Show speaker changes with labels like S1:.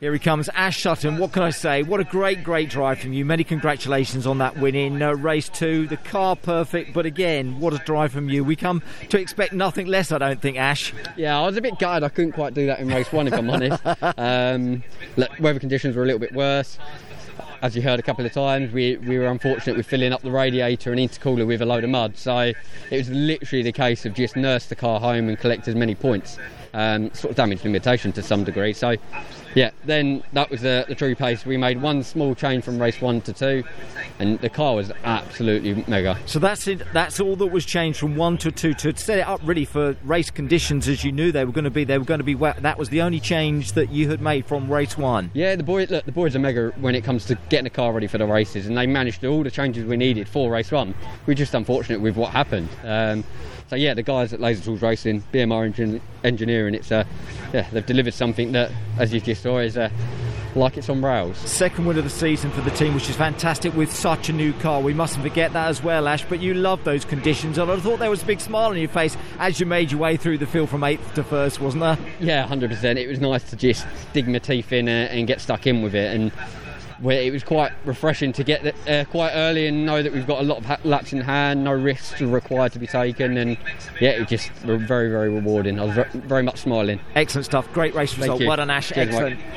S1: Here he comes, Ash Sutton. What can I say? What a great, great drive from you. Many congratulations on that win in uh, race two. The car perfect, but again, what a drive from you. We come to expect nothing less, I don't think, Ash.
S2: Yeah, I was a bit gutted. I couldn't quite do that in race one, if I'm honest. Um, look, weather conditions were a little bit worse. As you heard a couple of times, we, we were unfortunate with filling up the radiator and intercooler with a load of mud. So it was literally the case of just nurse the car home and collect as many points. Um, sort of damage limitation to some degree. So yeah, then that was the, the true pace. We made one small change from race one to two, and the car was absolutely mega.
S1: So that's it. That's all that was changed from one to two to set it up really for race conditions as you knew they were going to be. They were going to be wet. That was the only change that you had made from race one.
S2: Yeah, the boy, look, the boys are mega when it comes to getting the car ready for the races, and they managed all the changes we needed for race one. We're just unfortunate with what happened. Um, so yeah, the guys at Laser Tools Racing, BMR engin- Engineering, it's uh, yeah, they've delivered something that, as you just saw, is uh, like it's on rails.
S1: Second win of the season for the team, which is fantastic with such a new car. We mustn't forget that as well, Ash. But you love those conditions, and I thought there was a big smile on your face as you made your way through the field from eighth to first, wasn't there?
S2: Yeah, hundred percent. It was nice to just dig my teeth in uh, and get stuck in with it, and where it was quite refreshing to get uh, quite early and know that we've got a lot of ha- laps in hand, no risks required to be taken, and yeah, it was just very, very rewarding. I was very, very much smiling.
S1: Excellent stuff. Great race result. Well done, Ash.
S2: Cheers,
S1: Excellent.
S2: Mike.